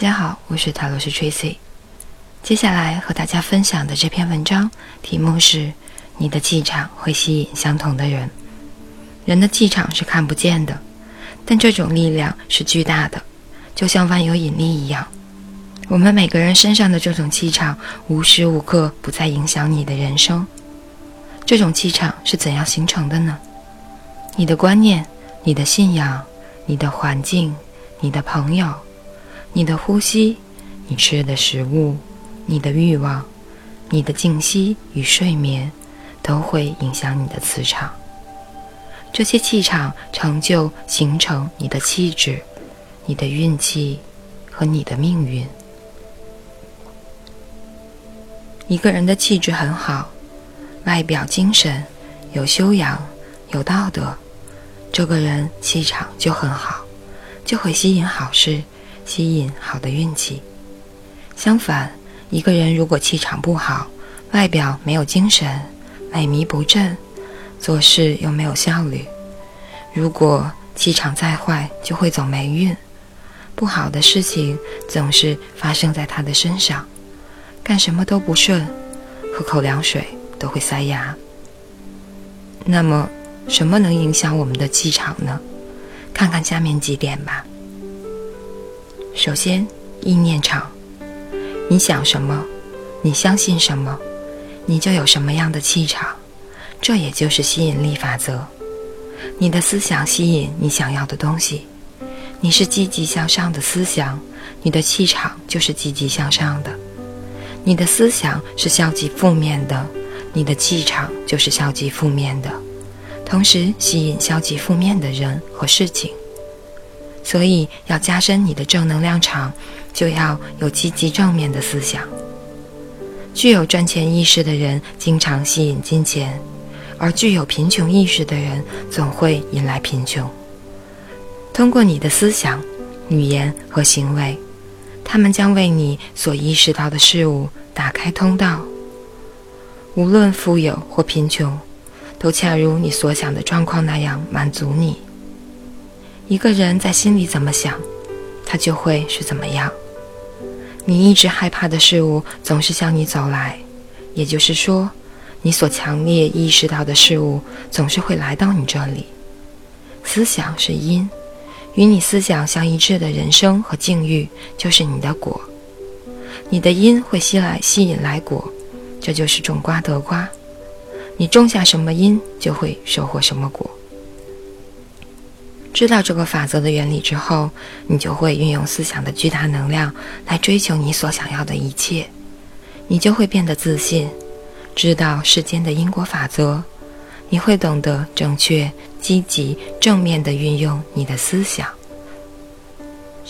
大家好，我是塔罗斯 Tracy。接下来和大家分享的这篇文章题目是：你的气场会吸引相同的人。人的气场是看不见的，但这种力量是巨大的，就像万有引力一样。我们每个人身上的这种气场，无时无刻不在影响你的人生。这种气场是怎样形成的呢？你的观念、你的信仰、你的环境、你的朋友。你的呼吸，你吃的食物，你的欲望，你的静息与睡眠，都会影响你的磁场。这些气场成就形成你的气质、你的运气和你的命运。一个人的气质很好，外表精神、有修养、有道德，这个人气场就很好，就会吸引好事。吸引好的运气。相反，一个人如果气场不好，外表没有精神，萎靡不振，做事又没有效率，如果气场再坏，就会走霉运。不好的事情总是发生在他的身上，干什么都不顺，喝口凉水都会塞牙。那么，什么能影响我们的气场呢？看看下面几点吧。首先，意念场，你想什么，你相信什么，你就有什么样的气场。这也就是吸引力法则。你的思想吸引你想要的东西。你是积极向上的思想，你的气场就是积极向上的。你的思想是消极负面的，你的气场就是消极负面的，同时吸引消极负面的人和事情。所以，要加深你的正能量场，就要有积极正面的思想。具有赚钱意识的人经常吸引金钱，而具有贫穷意识的人总会引来贫穷。通过你的思想、语言和行为，他们将为你所意识到的事物打开通道。无论富有或贫穷，都恰如你所想的状况那样满足你。一个人在心里怎么想，他就会是怎么样。你一直害怕的事物总是向你走来，也就是说，你所强烈意识到的事物总是会来到你这里。思想是因，与你思想相一致的人生和境遇就是你的果。你的因会吸来吸引来果，这就是种瓜得瓜。你种下什么因，就会收获什么果。知道这个法则的原理之后，你就会运用思想的巨大能量来追求你所想要的一切，你就会变得自信，知道世间的因果法则，你会懂得正确、积极、正面的运用你的思想。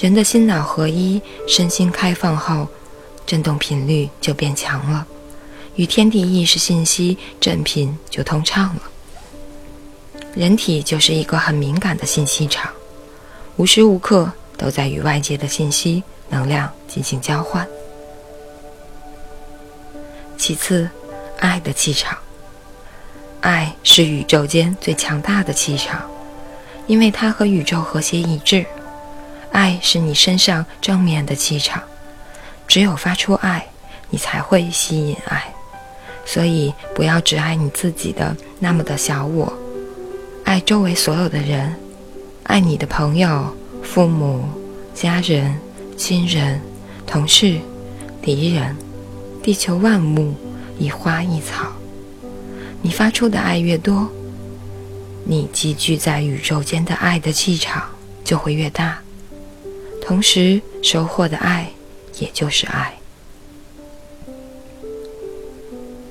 人的心脑合一，身心开放后，振动频率就变强了，与天地意识信息振频就通畅了。人体就是一个很敏感的信息场，无时无刻都在与外界的信息能量进行交换。其次，爱的气场，爱是宇宙间最强大的气场，因为它和宇宙和谐一致。爱是你身上正面的气场，只有发出爱，你才会吸引爱。所以，不要只爱你自己的那么的小我。爱周围所有的人，爱你的朋友、父母、家人、亲人、同事、敌人、地球万物、一花一草。你发出的爱越多，你集聚在宇宙间的爱的气场就会越大，同时收获的爱也就是爱。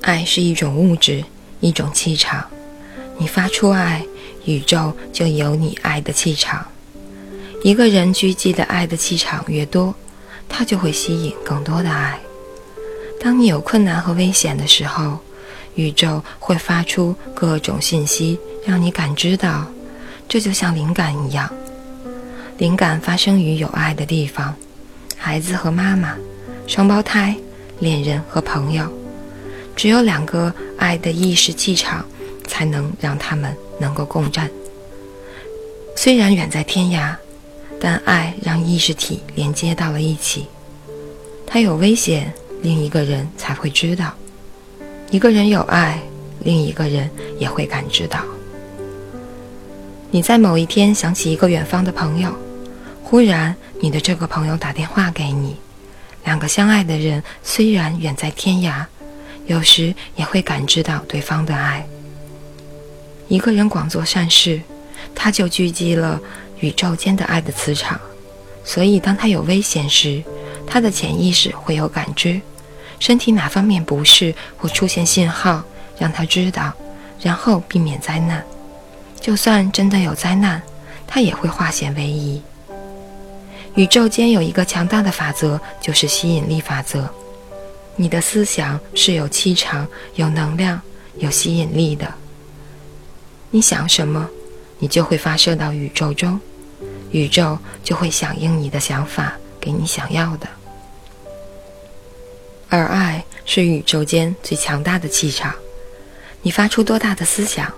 爱是一种物质，一种气场。你发出爱。宇宙就有你爱的气场，一个人聚集的爱的气场越多，他就会吸引更多的爱。当你有困难和危险的时候，宇宙会发出各种信息，让你感知到。这就像灵感一样，灵感发生于有爱的地方，孩子和妈妈，双胞胎，恋人和朋友，只有两个爱的意识气场，才能让他们。能够共振，虽然远在天涯，但爱让意识体连接到了一起。他有危险，另一个人才会知道；一个人有爱，另一个人也会感知到。你在某一天想起一个远方的朋友，忽然你的这个朋友打电话给你。两个相爱的人虽然远在天涯，有时也会感知到对方的爱。一个人广做善事，他就聚集了宇宙间的爱的磁场，所以当他有危险时，他的潜意识会有感知，身体哪方面不适会出现信号，让他知道，然后避免灾难。就算真的有灾难，他也会化险为夷。宇宙间有一个强大的法则，就是吸引力法则。你的思想是有气场、有能量、有吸引力的。你想什么，你就会发射到宇宙中，宇宙就会响应你的想法，给你想要的。而爱是宇宙间最强大的气场，你发出多大的思想，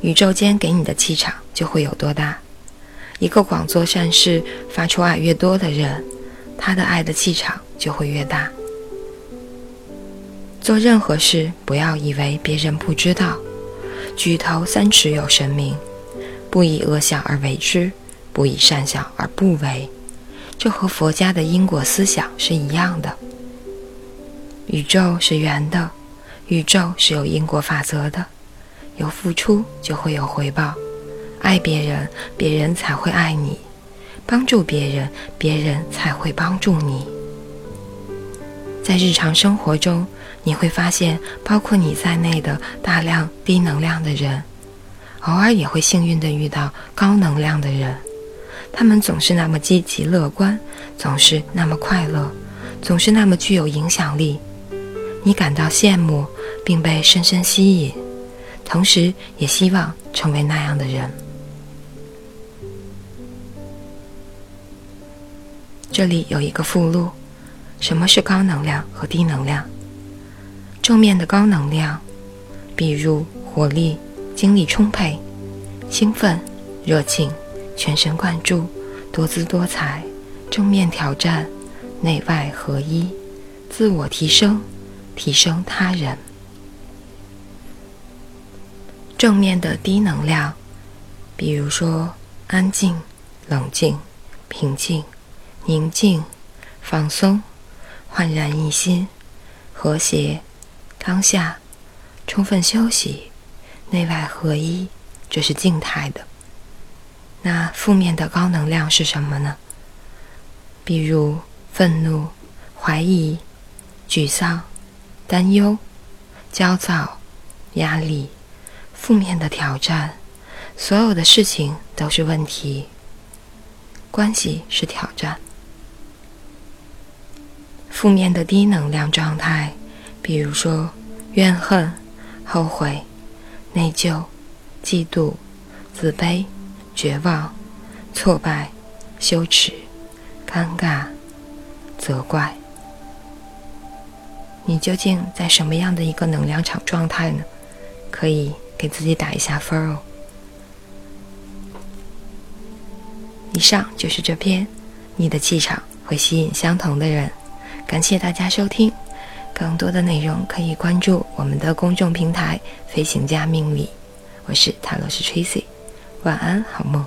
宇宙间给你的气场就会有多大。一个广做善事、发出爱越多的人，他的爱的气场就会越大。做任何事，不要以为别人不知道。举头三尺有神明，不以恶小而为之，不以善小而不为。这和佛家的因果思想是一样的。宇宙是圆的，宇宙是有因果法则的，有付出就会有回报。爱别人，别人才会爱你；帮助别人，别人才会帮助你。在日常生活中，你会发现，包括你在内的大量低能量的人，偶尔也会幸运地遇到高能量的人。他们总是那么积极乐观，总是那么快乐，总是那么具有影响力。你感到羡慕，并被深深吸引，同时也希望成为那样的人。这里有一个附录：什么是高能量和低能量？正面的高能量，比如活力、精力充沛、兴奋、热情、全神贯注、多姿多彩、正面挑战、内外合一、自我提升、提升他人。正面的低能量，比如说安静、冷静、平静。宁静、放松、焕然一新、和谐、当下、充分休息、内外合一，这是静态的。那负面的高能量是什么呢？比如愤怒、怀疑、沮丧、担忧、焦躁、压力、负面的挑战，所有的事情都是问题，关系是挑战。负面的低能量状态，比如说怨恨、后悔、内疚、嫉妒、自卑、绝望、挫败、羞耻、尴尬、责怪。你究竟在什么样的一个能量场状态呢？可以给自己打一下分哦。以上就是这篇，你的气场会吸引相同的人。感谢大家收听，更多的内容可以关注我们的公众平台“飞行家命理”。我是塔罗斯 Tracy，晚安，好梦。